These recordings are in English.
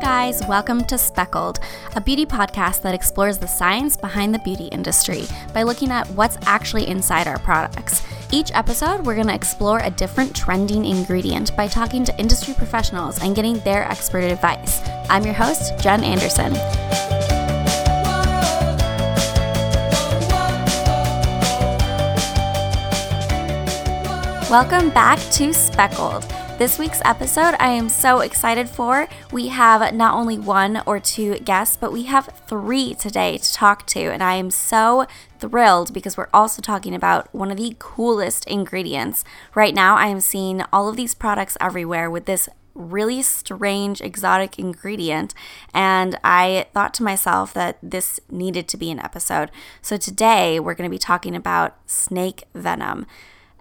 guys, welcome to Speckled, a beauty podcast that explores the science behind the beauty industry by looking at what's actually inside our products. Each episode, we're going to explore a different trending ingredient by talking to industry professionals and getting their expert advice. I'm your host, Jen Anderson. Welcome back to Speckled. This week's episode, I am so excited for. We have not only one or two guests, but we have three today to talk to. And I am so thrilled because we're also talking about one of the coolest ingredients. Right now, I am seeing all of these products everywhere with this really strange exotic ingredient and I thought to myself that this needed to be an episode. So today we're going to be talking about snake venom.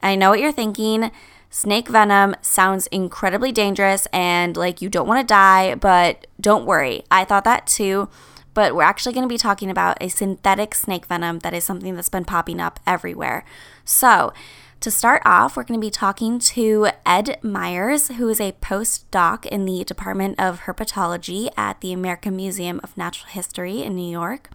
I know what you're thinking. Snake venom sounds incredibly dangerous and like you don't want to die, but don't worry. I thought that too. But we're actually going to be talking about a synthetic snake venom that is something that's been popping up everywhere. So, to start off, we're going to be talking to Ed Myers, who is a postdoc in the Department of Herpetology at the American Museum of Natural History in New York.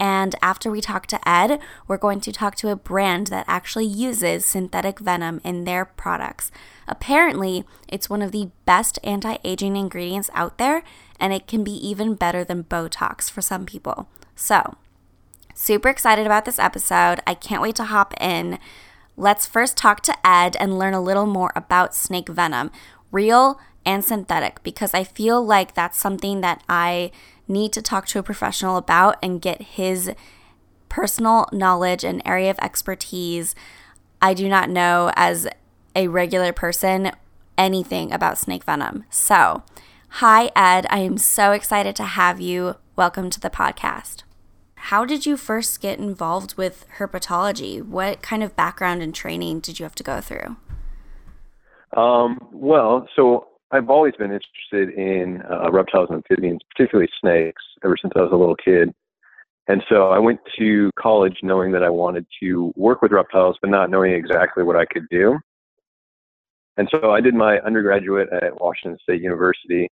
And after we talk to Ed, we're going to talk to a brand that actually uses synthetic venom in their products. Apparently, it's one of the best anti aging ingredients out there, and it can be even better than Botox for some people. So, super excited about this episode. I can't wait to hop in. Let's first talk to Ed and learn a little more about snake venom, real and synthetic, because I feel like that's something that I need to talk to a professional about and get his personal knowledge and area of expertise. I do not know as a regular person anything about snake venom. So, hi, Ed. I am so excited to have you. Welcome to the podcast. How did you first get involved with herpetology? What kind of background and training did you have to go through? Um, well, so I've always been interested in uh, reptiles and amphibians, particularly snakes, ever since I was a little kid. And so I went to college knowing that I wanted to work with reptiles, but not knowing exactly what I could do. And so I did my undergraduate at Washington State University,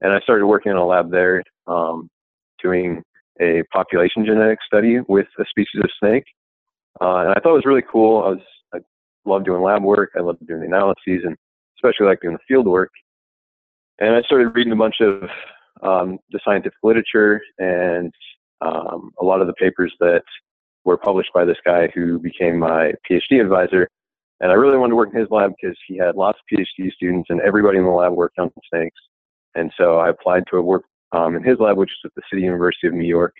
and I started working in a lab there, um, doing a population genetic study with a species of snake. Uh, and I thought it was really cool. I was I loved doing lab work. I loved doing the analyses, and especially like doing the field work. And I started reading a bunch of um, the scientific literature and um, a lot of the papers that were published by this guy who became my PhD advisor. And I really wanted to work in his lab because he had lots of PhD students and everybody in the lab worked on snakes. And so I applied to work um, in his lab, which is at the City University of New York.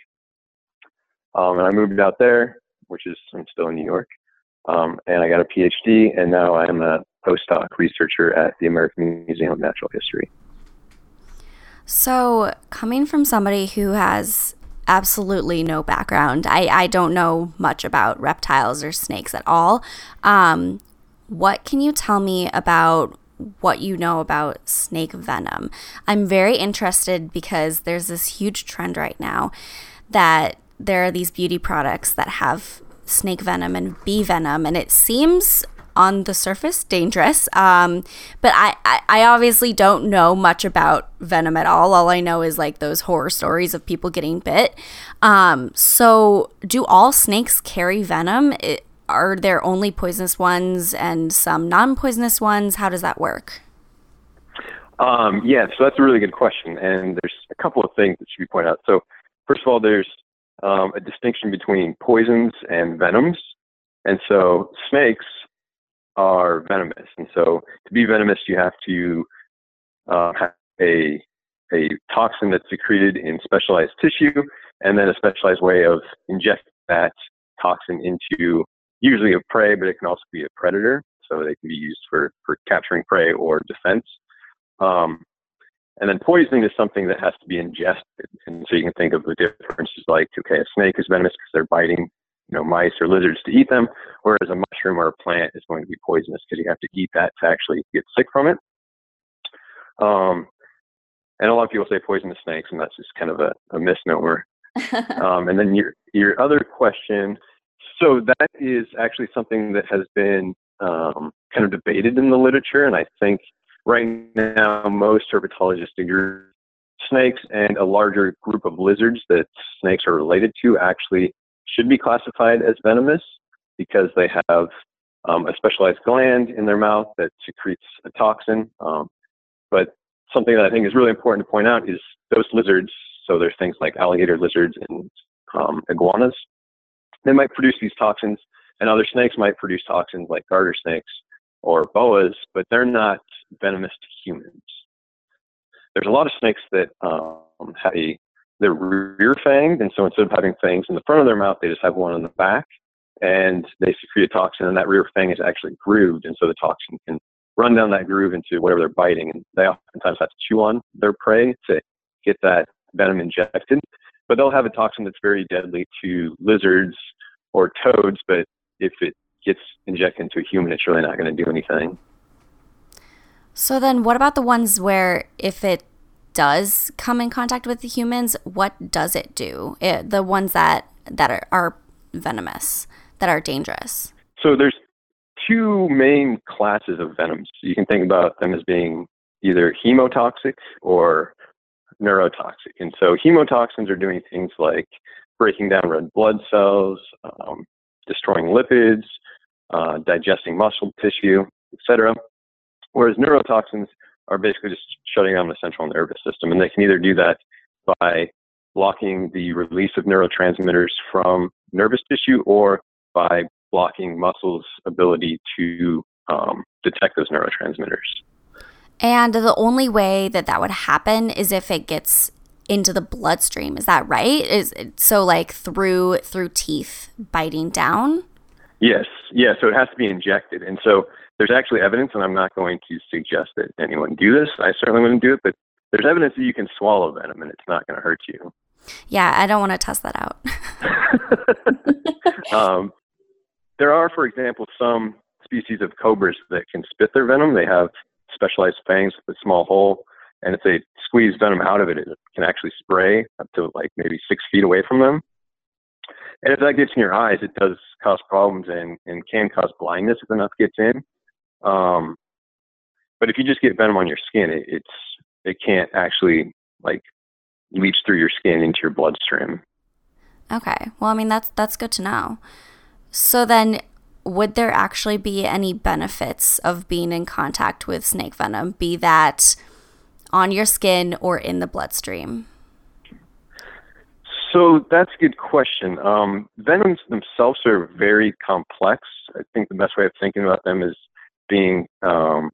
Um, and I moved out there, which is, I'm still in New York. Um, and I got a PhD, and now I'm a postdoc researcher at the American Museum of Natural History. So, coming from somebody who has absolutely no background, I, I don't know much about reptiles or snakes at all. Um, what can you tell me about what you know about snake venom? I'm very interested because there's this huge trend right now that there are these beauty products that have snake venom and bee venom, and it seems on the surface dangerous. Um, but I, I, I, obviously don't know much about venom at all. All I know is like those horror stories of people getting bit. Um, so, do all snakes carry venom? It, are there only poisonous ones and some non poisonous ones? How does that work? Um, yeah, so that's a really good question. And there's a couple of things that should be pointed out. So, first of all, there's um, a distinction between poisons and venoms. And so, snakes are venomous. And so to be venomous, you have to uh, have a, a toxin that's secreted in specialized tissue and then a specialized way of injecting that toxin into usually a prey, but it can also be a predator. So they can be used for, for capturing prey or defense. Um, and then poisoning is something that has to be ingested. And so you can think of the differences like, okay, a snake is venomous because they're biting you know, mice or lizards to eat them, whereas a mushroom or a plant is going to be poisonous because you have to eat that to actually get sick from it. Um, and a lot of people say poisonous snakes, and that's just kind of a, a misnomer. um, and then your your other question, so that is actually something that has been um, kind of debated in the literature, and I think right now most herpetologists agree snakes and a larger group of lizards that snakes are related to actually should be classified as venomous because they have um, a specialized gland in their mouth that secretes a toxin. Um, but something that I think is really important to point out is those lizards. So there's things like alligator lizards and um, iguanas. They might produce these toxins, and other snakes might produce toxins like garter snakes or boas, but they're not venomous to humans. There's a lot of snakes that um, have a they're rear fanged, and so instead of having fangs in the front of their mouth, they just have one in the back, and they secrete a toxin, and that rear fang is actually grooved, and so the toxin can run down that groove into whatever they're biting, and they oftentimes have to chew on their prey to get that venom injected. But they'll have a toxin that's very deadly to lizards or toads, but if it gets injected into a human, it's really not going to do anything. So then, what about the ones where if it does come in contact with the humans, what does it do? It, the ones that that are, are venomous, that are dangerous. So there's two main classes of venoms. You can think about them as being either hemotoxic or neurotoxic. And so hemotoxins are doing things like breaking down red blood cells, um, destroying lipids, uh, digesting muscle tissue, etc. Whereas neurotoxins are basically just shutting down the central nervous system, and they can either do that by blocking the release of neurotransmitters from nervous tissue or by blocking muscles' ability to um, detect those neurotransmitters. And the only way that that would happen is if it gets into the bloodstream. Is that right? Is it, so like through through teeth biting down? Yes. Yeah. So it has to be injected, and so there's actually evidence, and I'm not going to suggest that anyone do this. I certainly wouldn't do it, but there's evidence that you can swallow venom and it's not going to hurt you. Yeah, I don't want to test that out. um, there are, for example, some species of cobras that can spit their venom. They have specialized fangs with a small hole, and if they squeeze venom out of it, it can actually spray up to like maybe six feet away from them. And if that gets in your eyes, it does cause problems and, and can cause blindness if enough gets in. Um, but if you just get venom on your skin, it, it's it can't actually like leach through your skin into your bloodstream. Okay. Well, I mean that's that's good to know. So then would there actually be any benefits of being in contact with snake venom, be that on your skin or in the bloodstream? So that's a good question. Um, venoms themselves are very complex. I think the best way of thinking about them is being um,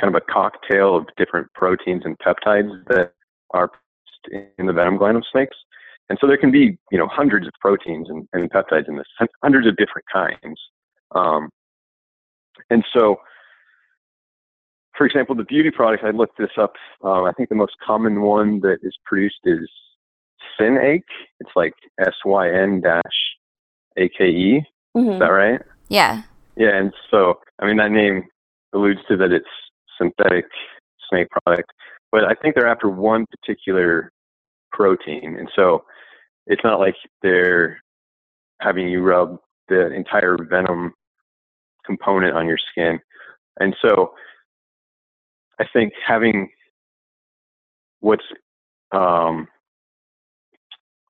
kind of a cocktail of different proteins and peptides that are in the venom gland of snakes. And so there can be, you know, hundreds of proteins and, and peptides in this, hundreds of different kinds. Um, and so, for example, the beauty products, I looked this up. Uh, I think the most common one that is produced is Synake. It's like S Y N dash A K E. Mm-hmm. Is that right? Yeah. Yeah, and so I mean that name alludes to that it's synthetic snake product, but I think they're after one particular protein, and so it's not like they're having you rub the entire venom component on your skin, and so I think having what's um,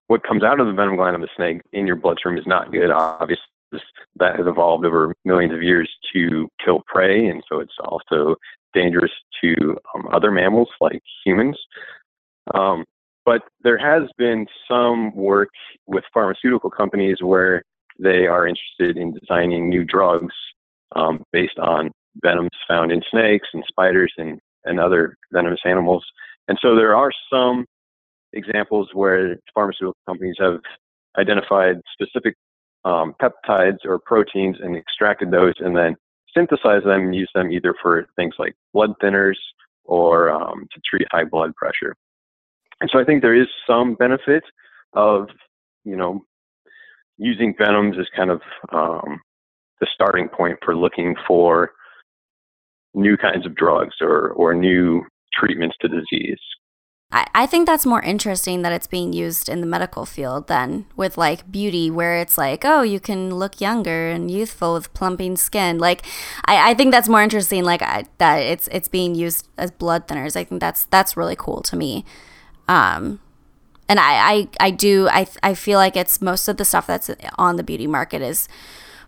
what comes out of the venom gland of the snake in your bloodstream is not good. Obviously, that has evolved over millions of years to kill prey, and so it's also dangerous to um, other mammals like humans. Um, but there has been some work with pharmaceutical companies where they are interested in designing new drugs um, based on venoms found in snakes and spiders and, and other venomous animals. And so there are some examples where pharmaceutical companies have identified specific um, peptides or proteins and extracted those and then synthesized them and used them either for things like blood thinners or um, to treat high blood pressure. And so I think there is some benefit of, you know, using venoms as kind of um, the starting point for looking for new kinds of drugs or, or new treatments to disease. I, I think that's more interesting that it's being used in the medical field than with like beauty, where it's like, oh, you can look younger and youthful with plumping skin. Like, I, I think that's more interesting. Like I, that it's it's being used as blood thinners. I think that's that's really cool to me. Um, and I, I, I do, I, I feel like it's most of the stuff that's on the beauty market is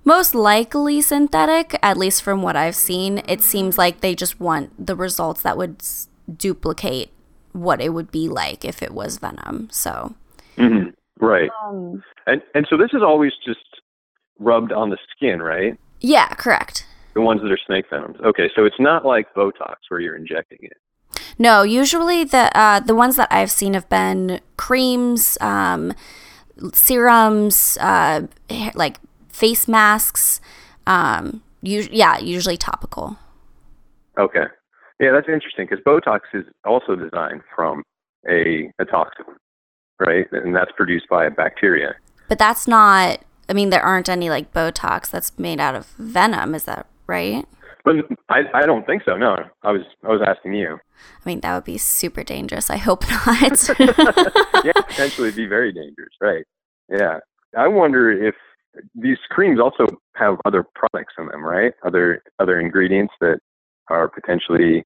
most likely synthetic, at least from what I've seen. It seems like they just want the results that would s- duplicate what it would be like if it was venom. So, hmm Right. um, And and so this is always just rubbed on the skin, right? yeah, correct. The ones that are snake venoms. Okay, so it's not like Botox where you're injecting it. No, usually the uh, the ones that I've seen have been creams, um, serums, uh, hair- like face masks. Um, us- yeah, usually topical. Okay. Yeah, that's interesting because Botox is also designed from a, a toxin, right? And that's produced by a bacteria. But that's not. I mean, there aren't any like Botox that's made out of venom. Is that right? But I, I don't think so. No, I was I was asking you. I mean, that would be super dangerous. I hope not. yeah, potentially be very dangerous, right? Yeah. I wonder if these creams also have other products in them, right? Other other ingredients that are potentially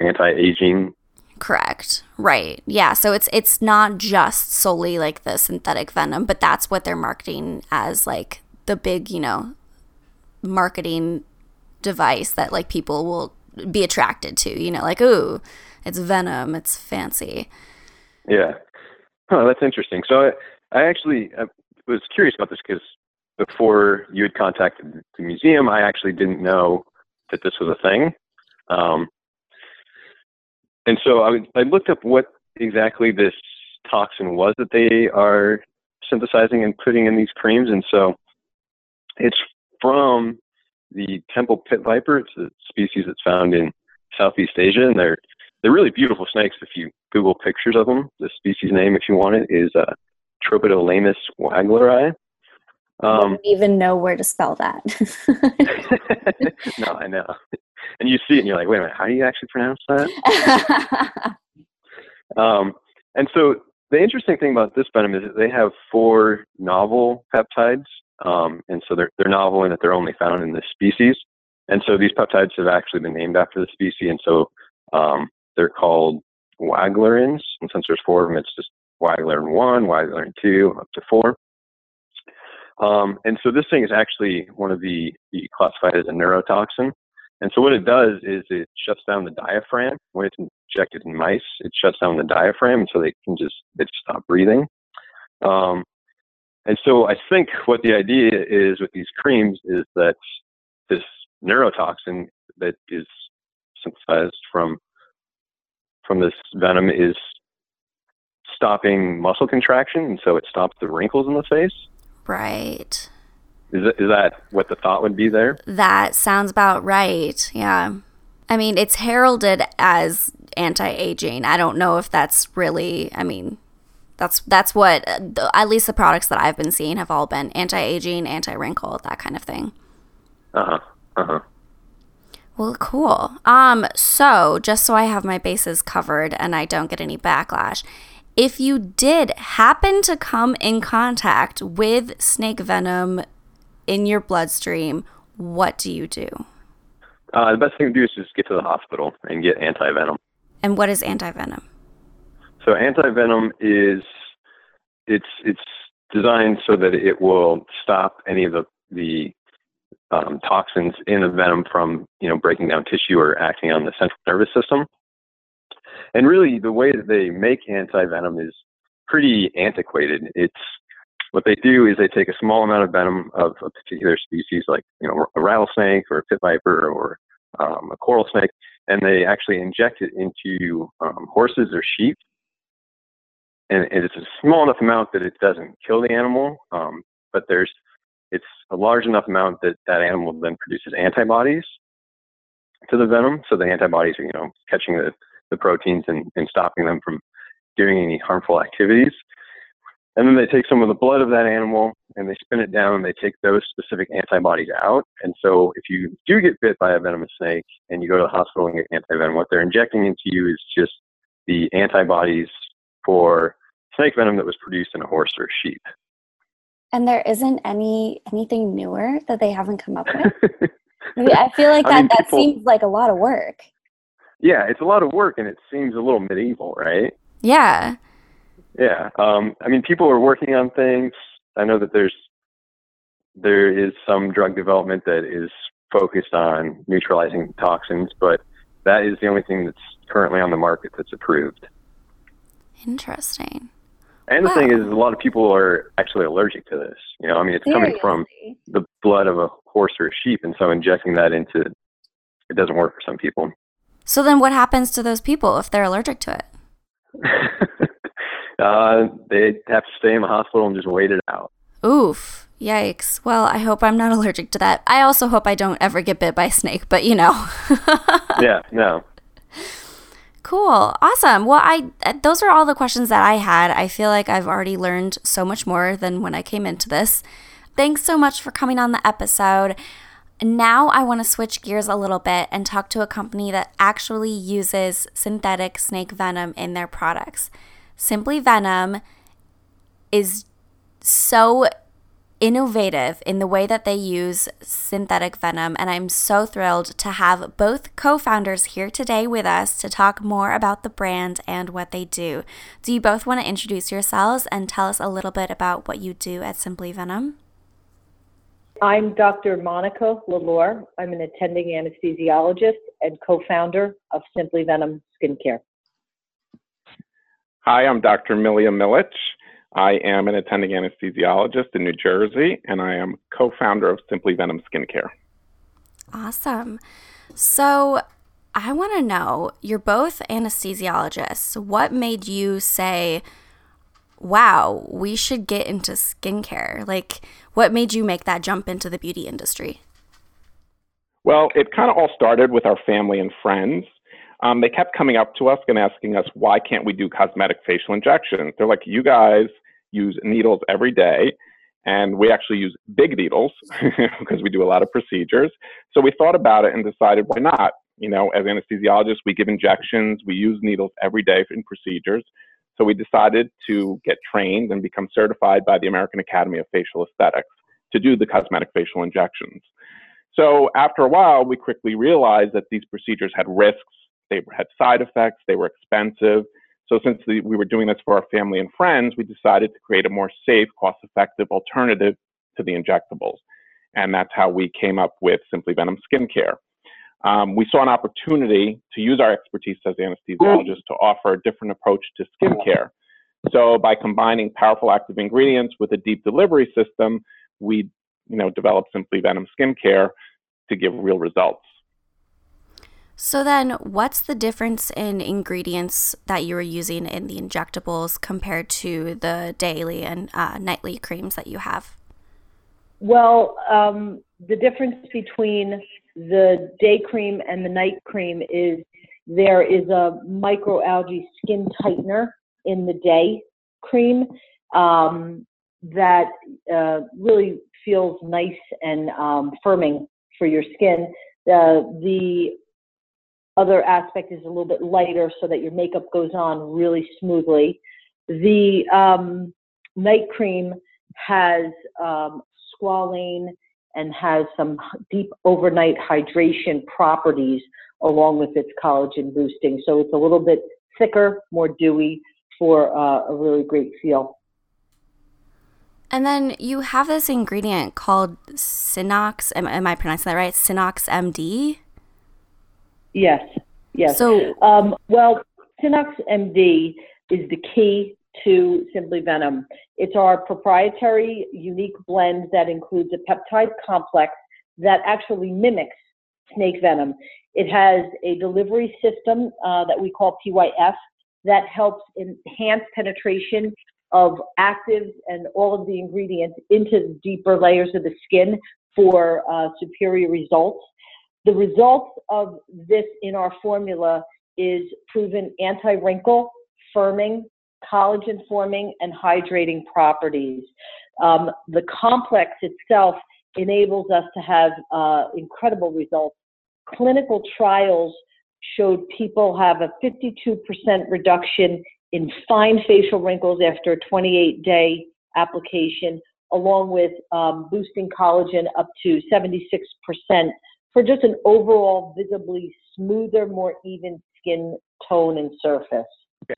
anti-aging. Correct. Right. Yeah. So it's it's not just solely like the synthetic venom, but that's what they're marketing as like the big, you know, marketing device that like people will be attracted to, you know, like, ooh, it's venom, it's fancy. Yeah. Oh, that's interesting. So I, I actually I was curious about this because before you had contacted the museum, I actually didn't know that this was a thing. Um, and so I, I looked up what exactly this toxin was that they are synthesizing and putting in these creams. And so it's from the temple pit viper. It's a species that's found in Southeast Asia, and they're they're really beautiful snakes. If you Google pictures of them, the species name, if you want it, is uh, Tropidolaemus wagleri. I Um, don't even know where to spell that. no, I know. And you see it, and you're like, wait a minute, how do you actually pronounce that? Um, and so the interesting thing about this venom is that they have four novel peptides, um, and so they're they're novel in that they're only found in this species. And so these peptides have actually been named after the species, and so um, they're called waglerins. And since there's four of them, it's just waglerin one, waglerin two, up to four. Um, and so this thing is actually one of the, the classified as a neurotoxin. And so what it does is it shuts down the diaphragm when it's injected in mice. It shuts down the diaphragm, so they can just they just stop breathing. Um, and so I think what the idea is with these creams is that this neurotoxin that is synthesized from from this venom is stopping muscle contraction, and so it stops the wrinkles in the face. Right. Is that, is that what the thought would be there? That sounds about right. Yeah. I mean, it's heralded as anti-aging. I don't know if that's really, I mean, that's that's what the- at least the products that I've been seeing have all been anti-aging, anti-wrinkle, that kind of thing. Uh huh. Uh huh. Well, cool. Um, so just so I have my bases covered and I don't get any backlash, if you did happen to come in contact with snake venom in your bloodstream, what do you do? Uh, the best thing to do is just get to the hospital and get anti-venom. And what is anti-venom? So anti-venom is it's it's designed so that it will stop any of the the um, toxins in the venom from you know breaking down tissue or acting on the central nervous system. And really, the way that they make anti-venom is pretty antiquated. It's what they do is they take a small amount of venom of a particular species, like you know a rattlesnake or a pit viper or um, a coral snake, and they actually inject it into um, horses or sheep. And, and it's a small enough amount that it doesn't kill the animal, um, but there's it's a large enough amount that that animal then produces antibodies to the venom. So the antibodies are you know catching the, the proteins and, and stopping them from doing any harmful activities. And then they take some of the blood of that animal and they spin it down and they take those specific antibodies out. And so if you do get bit by a venomous snake and you go to the hospital and get antivenom, what they're injecting into you is just the antibodies for snake venom that was produced in a horse or a sheep. and there isn't any anything newer that they haven't come up with. I, mean, I feel like I that mean, that seems like a lot of work. Yeah, it's a lot of work and it seems a little medieval, right? Yeah. Yeah. Um, I mean, people are working on things. I know that there's there is some drug development that is focused on neutralizing toxins, but that is the only thing that's currently on the market that's approved. Interesting. And the wow. thing is, a lot of people are actually allergic to this. You know, I mean, it's Seriously? coming from the blood of a horse or a sheep, and so injecting that into it doesn't work for some people. So then, what happens to those people if they're allergic to it? uh, they have to stay in the hospital and just wait it out. Oof. Yikes. Well, I hope I'm not allergic to that. I also hope I don't ever get bit by a snake, but you know. yeah, no. Cool. Awesome. Well, I those are all the questions that I had. I feel like I've already learned so much more than when I came into this. Thanks so much for coming on the episode. Now I want to switch gears a little bit and talk to a company that actually uses synthetic snake venom in their products. Simply Venom is so innovative in the way that they use synthetic venom, and I'm so thrilled to have both co founders here today with us to talk more about the brand and what they do. Do you both want to introduce yourselves and tell us a little bit about what you do at Simply Venom? I'm Dr. Monica Lilore. I'm an attending anesthesiologist and co founder of Simply Venom Skincare. Hi, I'm Dr. Milija Milic. I am an attending anesthesiologist in New Jersey, and I am co founder of Simply Venom Skincare. Awesome. So, I want to know you're both anesthesiologists. What made you say, wow, we should get into skincare? Like, what made you make that jump into the beauty industry? Well, it kind of all started with our family and friends um, they kept coming up to us and asking us, why can't we do cosmetic facial injections? They're like, you guys use needles every day. And we actually use big needles because we do a lot of procedures. So we thought about it and decided, why not? You know, as anesthesiologists, we give injections, we use needles every day in procedures. So we decided to get trained and become certified by the American Academy of Facial Aesthetics to do the cosmetic facial injections. So after a while, we quickly realized that these procedures had risks they had side effects, they were expensive. So since the, we were doing this for our family and friends, we decided to create a more safe, cost-effective alternative to the injectables. And that's how we came up with Simply Venom Skincare. Um, we saw an opportunity to use our expertise as anesthesiologists to offer a different approach to skincare. So by combining powerful active ingredients with a deep delivery system, we you know, developed Simply Venom Skincare to give real results. So then, what's the difference in ingredients that you were using in the injectables compared to the daily and uh, nightly creams that you have? Well, um, the difference between the day cream and the night cream is there is a microalgae skin tightener in the day cream um, that uh, really feels nice and um, firming for your skin. The other aspect is a little bit lighter so that your makeup goes on really smoothly. The um, night cream has um, squalane and has some deep overnight hydration properties along with its collagen boosting. So it's a little bit thicker, more dewy for uh, a really great feel. And then you have this ingredient called Synox. Am, am I pronouncing that right? Synox MD. Yes, yes. So, um, well, Synox MD is the key to Simply Venom. It's our proprietary, unique blend that includes a peptide complex that actually mimics snake venom. It has a delivery system uh, that we call PYF that helps enhance penetration of actives and all of the ingredients into deeper layers of the skin for uh, superior results. The results of this in our formula is proven anti-wrinkle, firming, collagen forming, and hydrating properties. Um, the complex itself enables us to have uh, incredible results. Clinical trials showed people have a 52% reduction in fine facial wrinkles after a 28 day application, along with um, boosting collagen up to 76% for just an overall visibly smoother, more even skin tone and surface.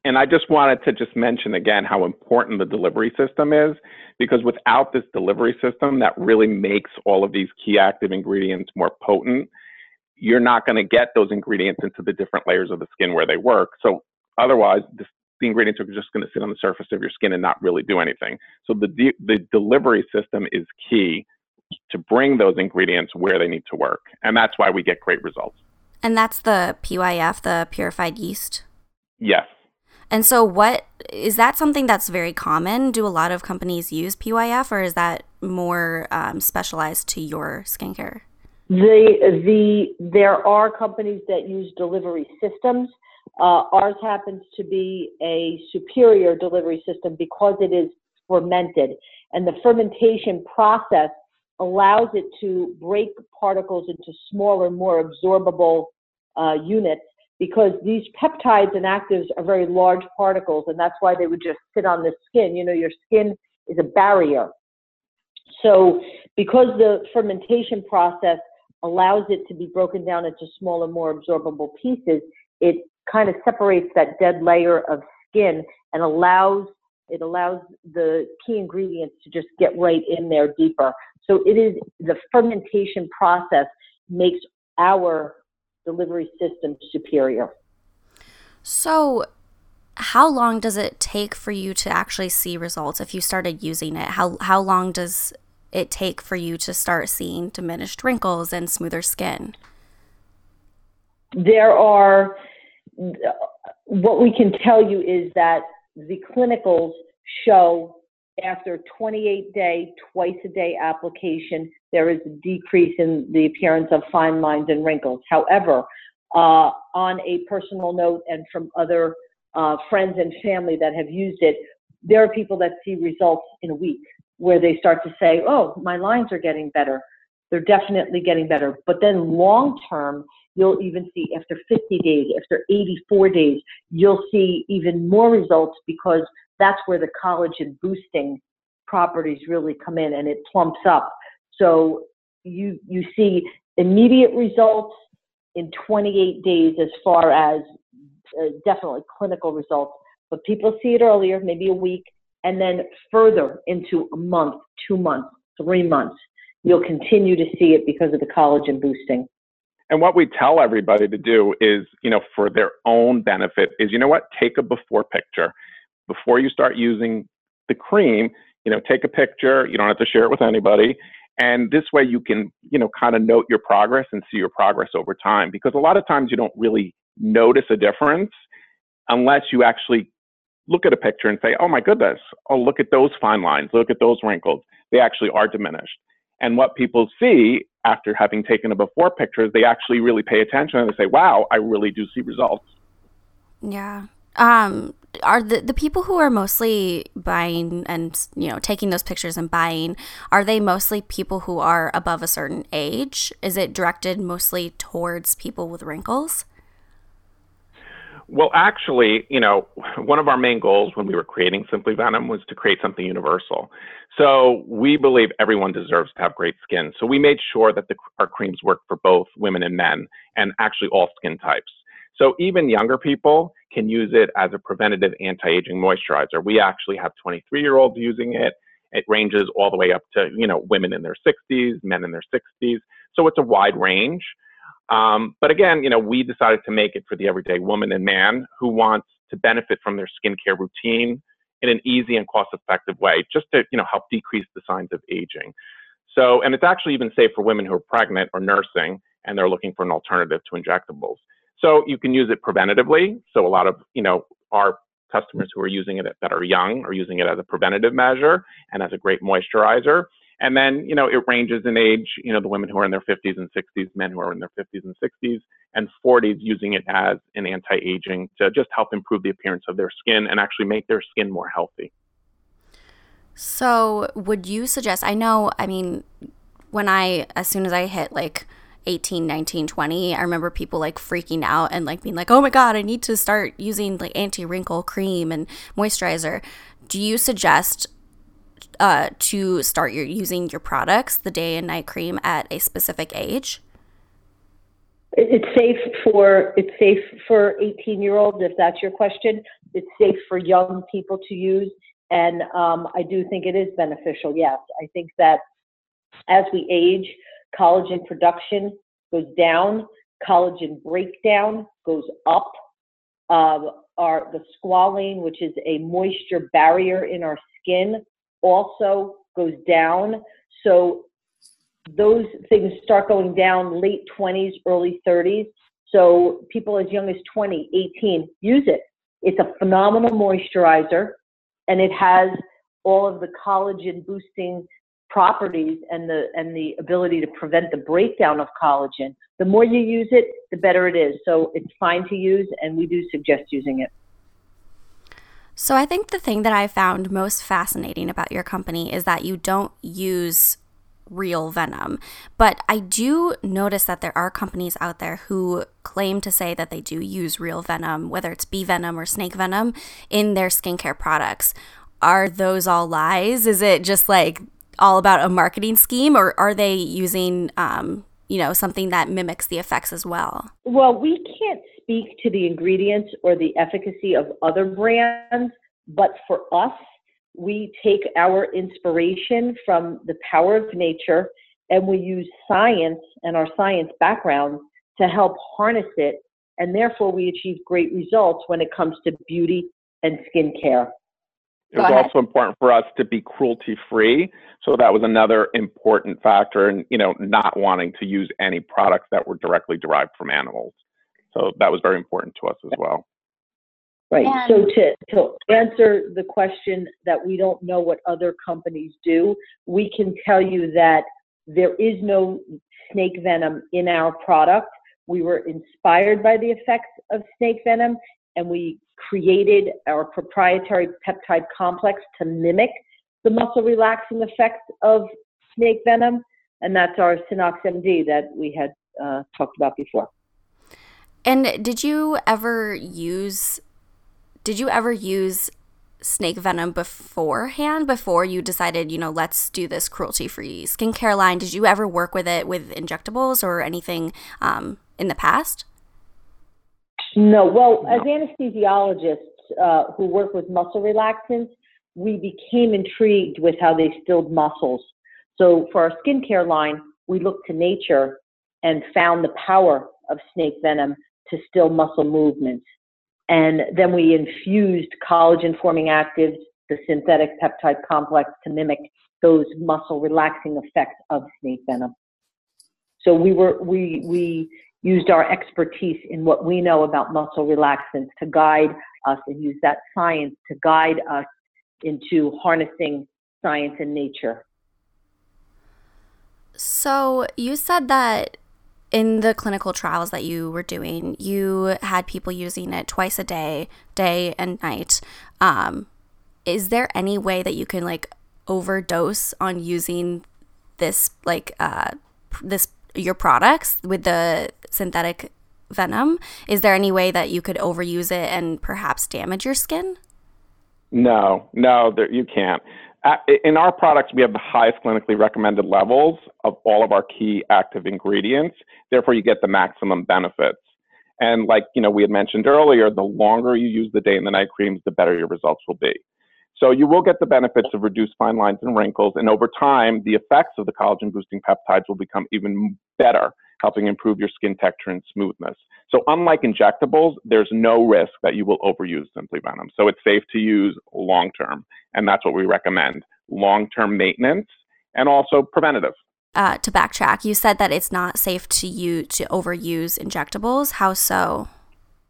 And I just wanted to just mention again how important the delivery system is, because without this delivery system that really makes all of these key active ingredients more potent, you're not going to get those ingredients into the different layers of the skin where they work. So otherwise, this, the ingredients are just going to sit on the surface of your skin and not really do anything. So the de- the delivery system is key to bring those ingredients where they need to work, and that's why we get great results. And that's the PYF, the purified yeast. Yes. And so, what is that something that's very common? Do a lot of companies use PYF, or is that more um, specialized to your skincare? The the there are companies that use delivery systems. Uh, ours happens to be a superior delivery system because it is fermented, and the fermentation process allows it to break particles into smaller, more absorbable uh, units because these peptides and actives are very large particles, and that's why they would just sit on the skin. You know, your skin is a barrier. So, because the fermentation process allows it to be broken down into smaller, more absorbable pieces, it kind of separates that dead layer of skin and allows it allows the key ingredients to just get right in there deeper. So it is the fermentation process makes our delivery system superior. So, how long does it take for you to actually see results if you started using it? How how long does it take for you to start seeing diminished wrinkles and smoother skin? There are what we can tell you is that the clinicals show after 28 day, twice a day application, there is a decrease in the appearance of fine lines and wrinkles. However, uh, on a personal note and from other uh, friends and family that have used it, there are people that see results in a week where they start to say, oh, my lines are getting better. They're definitely getting better. But then long term, you'll even see after 50 days, after 84 days, you'll see even more results because that's where the collagen boosting properties really come in and it plumps up. So you you see immediate results in 28 days as far as uh, definitely clinical results, but people see it earlier, maybe a week, and then further into a month, two months, three months. You'll continue to see it because of the collagen boosting. And what we tell everybody to do is, you know, for their own benefit, is you know what? Take a before picture before you start using the cream, you know, take a picture. You don't have to share it with anybody. And this way you can, you know, kind of note your progress and see your progress over time. Because a lot of times you don't really notice a difference unless you actually look at a picture and say, oh my goodness, oh, look at those fine lines, look at those wrinkles. They actually are diminished. And what people see after having taken a before picture is they actually really pay attention and they say, wow, I really do see results. Yeah. Um, are the, the people who are mostly buying and you know taking those pictures and buying are they mostly people who are above a certain age? Is it directed mostly towards people with wrinkles? Well actually you know one of our main goals when we were creating simply venom was to create something universal. So we believe everyone deserves to have great skin. So we made sure that the, our creams work for both women and men and actually all skin types so even younger people can use it as a preventative anti-aging moisturizer. We actually have 23 year olds using it. It ranges all the way up to, you know, women in their 60s, men in their 60s. So it's a wide range. Um, but again, you know, we decided to make it for the everyday woman and man who wants to benefit from their skincare routine in an easy and cost-effective way, just to, you know, help decrease the signs of aging. So, and it's actually even safe for women who are pregnant or nursing and they're looking for an alternative to injectables. So you can use it preventatively. So a lot of, you know, our customers who are using it that are young are using it as a preventative measure and as a great moisturizer. And then, you know, it ranges in age, you know, the women who are in their 50s and 60s, men who are in their 50s and 60s and 40s using it as an anti-aging to just help improve the appearance of their skin and actually make their skin more healthy. So, would you suggest I know, I mean, when I as soon as I hit like 18, 19, 20, I remember people like freaking out and like being like, oh my God, I need to start using like anti wrinkle cream and moisturizer. Do you suggest uh, to start your using your products, the day and night cream, at a specific age? It's safe for it's safe for 18 year olds if that's your question. It's safe for young people to use, and um, I do think it is beneficial. Yes, I think that as we age, collagen production goes down, collagen breakdown goes up. Uh, our the squalene, which is a moisture barrier in our skin, also goes down. So those things start going down late 20s, early 30s. So people as young as 20, 18, use it. It's a phenomenal moisturizer and it has all of the collagen boosting properties and the and the ability to prevent the breakdown of collagen. The more you use it, the better it is. So it's fine to use and we do suggest using it. So I think the thing that I found most fascinating about your company is that you don't use real venom. But I do notice that there are companies out there who claim to say that they do use real venom, whether it's bee venom or snake venom, in their skincare products. Are those all lies? Is it just like all about a marketing scheme, or are they using, um, you know, something that mimics the effects as well? Well, we can't speak to the ingredients or the efficacy of other brands, but for us, we take our inspiration from the power of nature and we use science and our science background to help harness it. And therefore, we achieve great results when it comes to beauty and skincare. It was also important for us to be cruelty free. So that was another important factor in, you know, not wanting to use any products that were directly derived from animals. So that was very important to us as well. Right. And so to, to answer the question that we don't know what other companies do, we can tell you that there is no snake venom in our product. We were inspired by the effects of snake venom and we created our proprietary peptide complex to mimic the muscle relaxing effects of snake venom. And that's our Synox MD that we had uh, talked about before. And did you ever use did you ever use snake venom beforehand before you decided, you know, let's do this cruelty free skincare line? Did you ever work with it with injectables or anything um, in the past? No. Well, as anesthesiologists uh, who work with muscle relaxants, we became intrigued with how they stilled muscles. So for our skincare line, we looked to nature and found the power of snake venom to still muscle movements. And then we infused collagen forming actives, the synthetic peptide complex to mimic those muscle relaxing effects of snake venom. So we were we we used our expertise in what we know about muscle relaxants to guide us and use that science to guide us into harnessing science and nature. So you said that in the clinical trials that you were doing, you had people using it twice a day, day and night. Um, is there any way that you can like overdose on using this like uh, this your products with the synthetic venom? Is there any way that you could overuse it and perhaps damage your skin? No, no, there, you can't in our products, we have the highest clinically recommended levels of all of our key active ingredients. Therefore, you get the maximum benefits. And like you know, we had mentioned earlier, the longer you use the day and the night creams, the better your results will be. So you will get the benefits of reduced fine lines and wrinkles, and over time, the effects of the collagen boosting peptides will become even better, helping improve your skin texture and smoothness. So unlike injectables, there's no risk that you will overuse Simply Venom. So it's safe to use long term, and that's what we recommend: long term maintenance and also preventative. Uh, to backtrack, you said that it's not safe to use to overuse injectables. How so?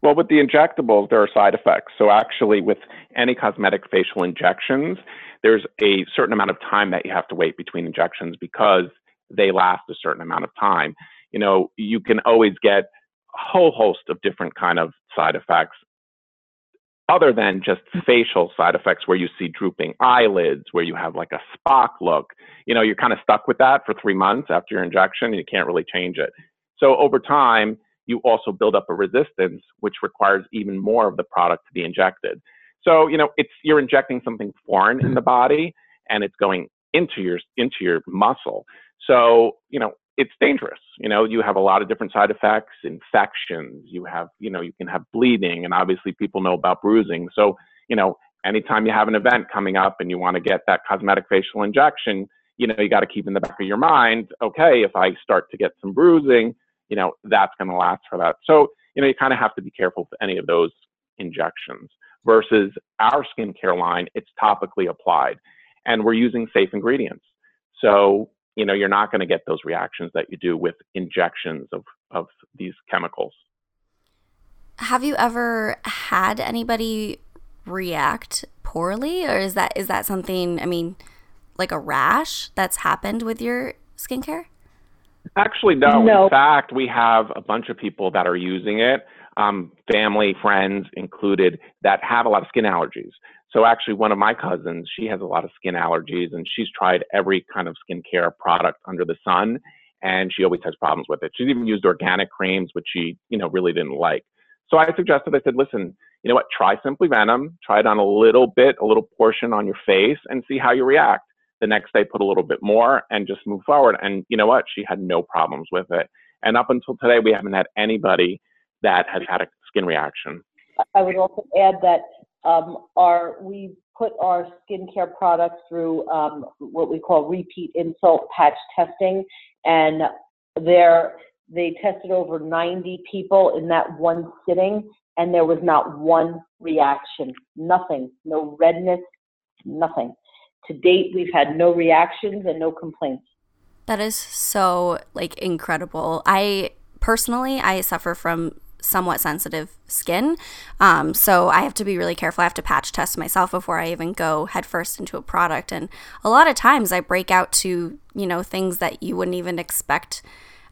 Well, with the injectables, there are side effects. So actually, with any cosmetic facial injections, there's a certain amount of time that you have to wait between injections because they last a certain amount of time. You know, you can always get a whole host of different kind of side effects other than just mm-hmm. facial side effects where you see drooping eyelids, where you have like a Spock look. You know, you're kind of stuck with that for three months after your injection and you can't really change it. So over time, you also build up a resistance, which requires even more of the product to be injected. So, you know, it's you're injecting something foreign in the mm-hmm. body and it's going into your into your muscle. So, you know, it's dangerous. You know, you have a lot of different side effects, infections. You have, you know, you can have bleeding, and obviously people know about bruising. So, you know, anytime you have an event coming up and you want to get that cosmetic facial injection, you know, you got to keep in the back of your mind, okay, if I start to get some bruising, you know, that's going to last for that. So, you know, you kind of have to be careful with any of those injections versus our skincare line, it's topically applied and we're using safe ingredients. So, you know, you're not going to get those reactions that you do with injections of, of these chemicals. Have you ever had anybody react poorly or is that is that something I mean like a rash that's happened with your skincare? Actually, no. no. In fact, we have a bunch of people that are using it, um, family, friends included, that have a lot of skin allergies. So actually, one of my cousins, she has a lot of skin allergies, and she's tried every kind of skincare product under the sun, and she always has problems with it. She's even used organic creams, which she, you know, really didn't like. So I suggested, I said, listen, you know what? Try Simply Venom. Try it on a little bit, a little portion on your face, and see how you react. The next day, put a little bit more, and just move forward. And you know what? She had no problems with it. And up until today, we haven't had anybody that has had a skin reaction. I would also add that um, our we put our skincare products through um, what we call repeat insult patch testing, and there they tested over 90 people in that one sitting, and there was not one reaction, nothing, no redness, nothing. To date, we've had no reactions and no complaints. That is so like incredible. I personally, I suffer from somewhat sensitive skin. Um, so I have to be really careful. I have to patch test myself before I even go headfirst into a product. And a lot of times I break out to, you know, things that you wouldn't even expect.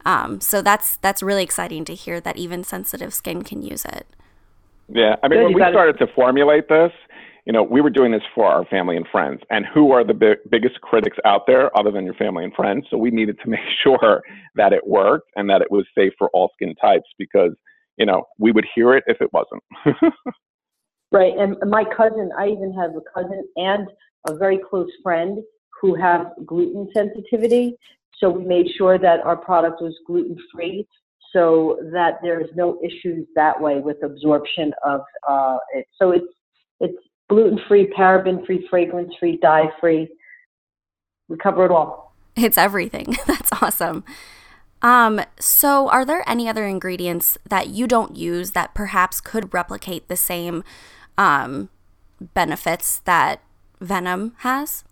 Um, so that's that's really exciting to hear that even sensitive skin can use it. Yeah, I mean, when we started to formulate this, you know, we were doing this for our family and friends. And who are the bi- biggest critics out there other than your family and friends? So we needed to make sure that it worked and that it was safe for all skin types because you know, we would hear it if it wasn't. right. And my cousin, I even have a cousin and a very close friend who have gluten sensitivity. So we made sure that our product was gluten free so that there's no issues that way with absorption of uh, it. So it's it's gluten free, paraben free, fragrance free, dye free. We cover it all. It's everything. That's awesome. Um, so, are there any other ingredients that you don't use that perhaps could replicate the same um, benefits that venom has?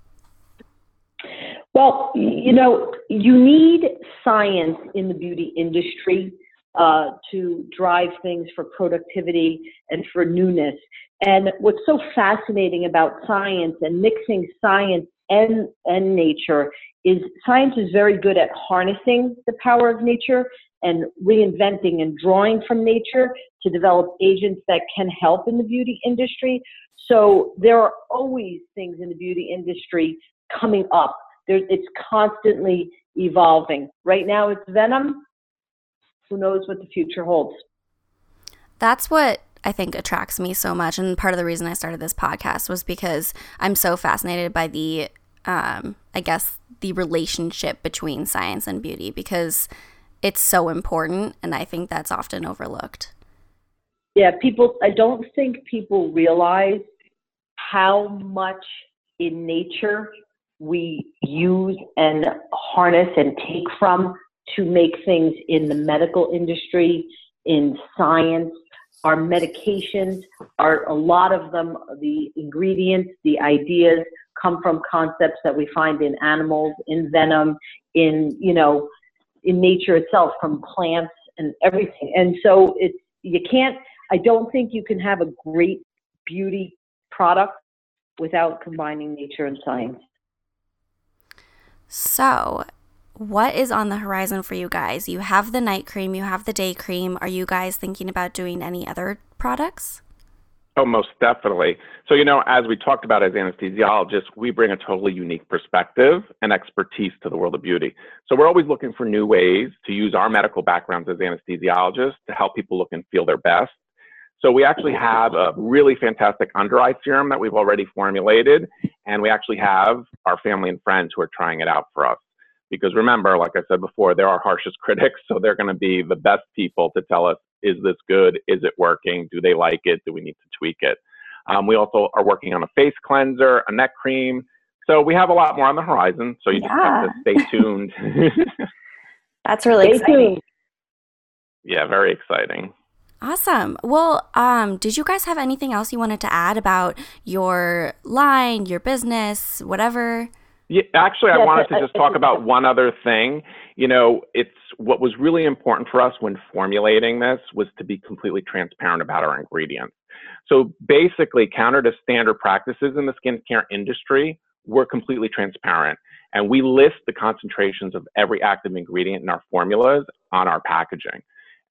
Well, you know, you need science in the beauty industry uh, to drive things for productivity and for newness. And what's so fascinating about science and mixing science and, and nature is science is very good at harnessing the power of nature and reinventing and drawing from nature to develop agents that can help in the beauty industry. So there are always things in the beauty industry coming up. There, it's constantly evolving. Right now it's venom. Who knows what the future holds? That's what I think attracts me so much. And part of the reason I started this podcast was because I'm so fascinated by the um, I guess, the relationship between science and beauty because it's so important. And I think that's often overlooked. Yeah, people, I don't think people realize how much in nature we use and harness and take from to make things in the medical industry, in science, our medications are a lot of them, the ingredients, the ideas come from concepts that we find in animals, in venom, in, you know, in nature itself, from plants and everything. And so it's, you can't, I don't think you can have a great beauty product without combining nature and science. So, what is on the horizon for you guys? You have the night cream, you have the day cream. Are you guys thinking about doing any other products? Oh, most definitely. So, you know, as we talked about as anesthesiologists, we bring a totally unique perspective and expertise to the world of beauty. So, we're always looking for new ways to use our medical backgrounds as anesthesiologists to help people look and feel their best. So, we actually have a really fantastic under eye serum that we've already formulated, and we actually have our family and friends who are trying it out for us. Because remember, like I said before, they're our harshest critics, so they're going to be the best people to tell us, is this good? Is it working? Do they like it? Do we need to tweak it? Um, we also are working on a face cleanser, a neck cream. So we have a lot more on the horizon. So you yeah. just have to stay tuned. That's really stay exciting. Tuned. Yeah, very exciting. Awesome. Well, um, did you guys have anything else you wanted to add about your line, your business, whatever? Yeah, actually, I wanted to just talk about one other thing. You know, it's what was really important for us when formulating this was to be completely transparent about our ingredients. So basically, counter to standard practices in the skincare industry, we're completely transparent. And we list the concentrations of every active ingredient in our formulas on our packaging.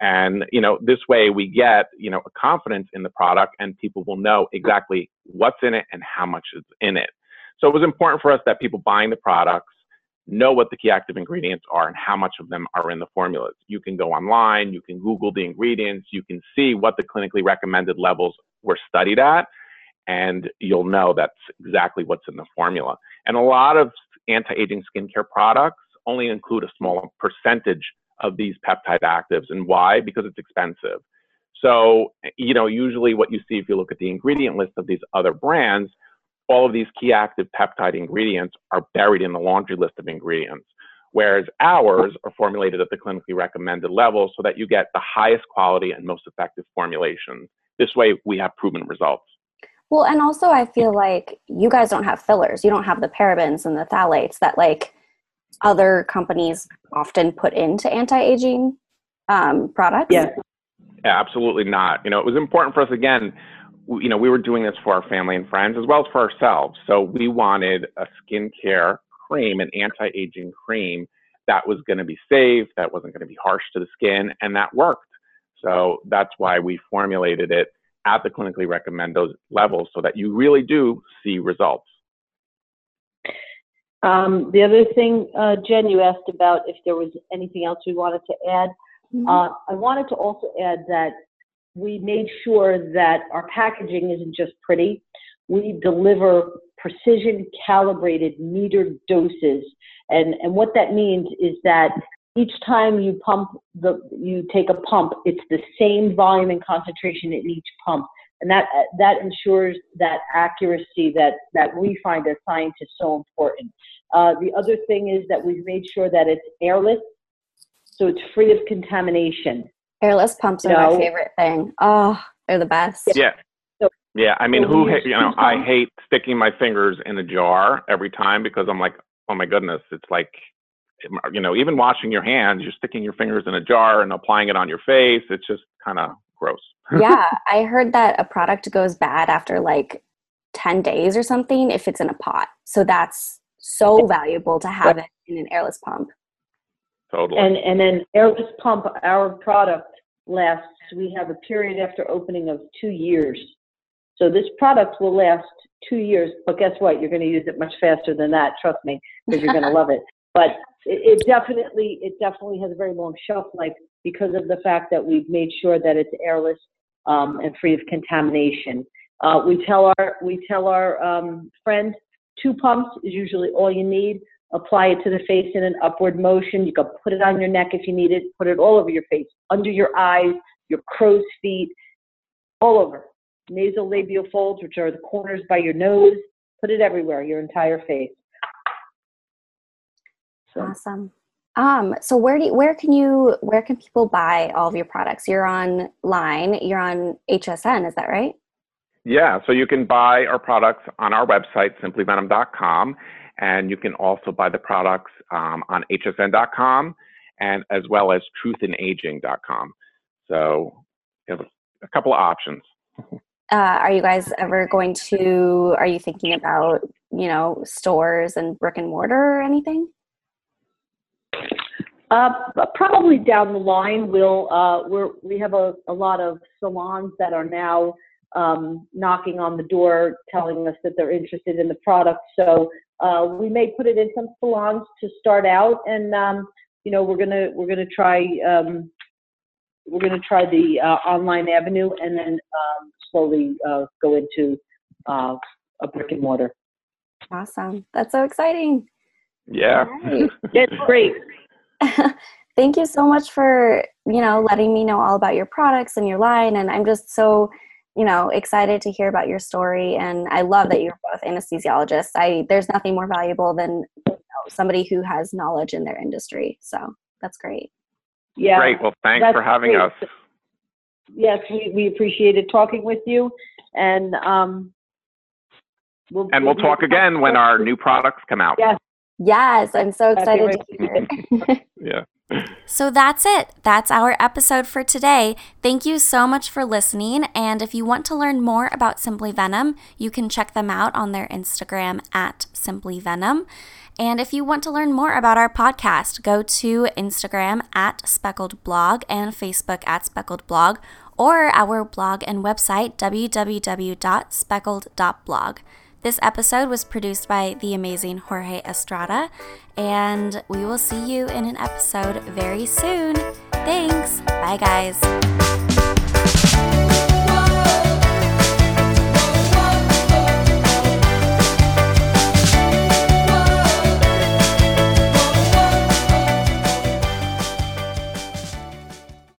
And, you know, this way we get, you know, a confidence in the product and people will know exactly what's in it and how much is in it. So it was important for us that people buying the products know what the key active ingredients are and how much of them are in the formulas. You can go online, you can Google the ingredients, you can see what the clinically recommended levels were studied at, and you'll know that's exactly what's in the formula. And a lot of anti-aging skincare products only include a small percentage of these peptide actives. And why? Because it's expensive. So, you know, usually what you see if you look at the ingredient list of these other brands, all of these key active peptide ingredients are buried in the laundry list of ingredients. Whereas ours are formulated at the clinically recommended level so that you get the highest quality and most effective formulations. This way, we have proven results. Well, and also, I feel like you guys don't have fillers. You don't have the parabens and the phthalates that, like, other companies often put into anti-aging um, products? Yeah. yeah, absolutely not. You know, it was important for us again. You know, we were doing this for our family and friends as well as for ourselves. So we wanted a skincare cream, an anti-aging cream that was going to be safe, that wasn't going to be harsh to the skin, and that worked. So that's why we formulated it at the clinically recommended levels so that you really do see results. Um, the other thing, uh, Jen, you asked about if there was anything else we wanted to add. Mm-hmm. Uh, I wanted to also add that we made sure that our packaging isn't just pretty. We deliver precision calibrated metered doses. And, and what that means is that each time you pump the, you take a pump, it's the same volume and concentration in each pump and that that ensures that accuracy that that we find as scientists so important. Uh, the other thing is that we've made sure that it's airless, so it's free of contamination. Airless pumps are my favorite thing. Oh, they're the best. Yeah. Yeah, I mean, who you know? I hate sticking my fingers in a jar every time because I'm like, oh my goodness, it's like you know, even washing your hands, you're sticking your fingers in a jar and applying it on your face. It's just kind of gross. yeah, I heard that a product goes bad after like 10 days or something if it's in a pot. So that's so valuable to have it in an airless pump. Totally. And and then airless pump, our product lasts. We have a period after opening of two years. So this product will last two years. But guess what? You're going to use it much faster than that. Trust me, because you're going to love it. But it, it definitely it definitely has a very long shelf life because of the fact that we've made sure that it's airless um, and free of contamination. Uh, we tell our we tell our um, friends two pumps is usually all you need. Apply it to the face in an upward motion. You can put it on your neck if you need it. Put it all over your face, under your eyes, your crow's feet, all over. Nasal labial folds, which are the corners by your nose. Put it everywhere, your entire face. So. Awesome. Um, so where do you, where can you where can people buy all of your products? You're online. You're on HSN. Is that right? Yeah. So you can buy our products on our website, simplyvenom.com, and you can also buy the products um, on hsn.com and as well as truthinaging.com. So you have a, a couple of options. Uh, are you guys ever going to? Are you thinking about you know stores and brick and mortar or anything? Uh, probably down the line, we'll uh, we're, we have a, a lot of salons that are now um, knocking on the door, telling us that they're interested in the product. So uh, we may put it in some salons to start out, and um, you know we're gonna we're gonna try um, we're gonna try the uh, online avenue, and then um, slowly uh, go into uh, a brick and mortar. Awesome! That's so exciting. Yeah. Right. It's great. Thank you so much for, you know, letting me know all about your products and your line. And I'm just so, you know, excited to hear about your story. And I love that you're both anesthesiologists. I there's nothing more valuable than you know, somebody who has knowledge in their industry. So that's great. Yeah. Great. Well, thanks for having great. us. Yes, we, we appreciated talking with you and, um, we'll. And we'll talk again when our new products come out. Yes. Yes, I'm so excited to hear. Yeah. So that's it. That's our episode for today. Thank you so much for listening. And if you want to learn more about Simply Venom, you can check them out on their Instagram at Simply Venom. And if you want to learn more about our podcast, go to Instagram at Speckled Blog and Facebook at Speckled Blog or our blog and website www.speckled.blog. This episode was produced by the amazing Jorge Estrada, and we will see you in an episode very soon. Thanks. Bye, guys.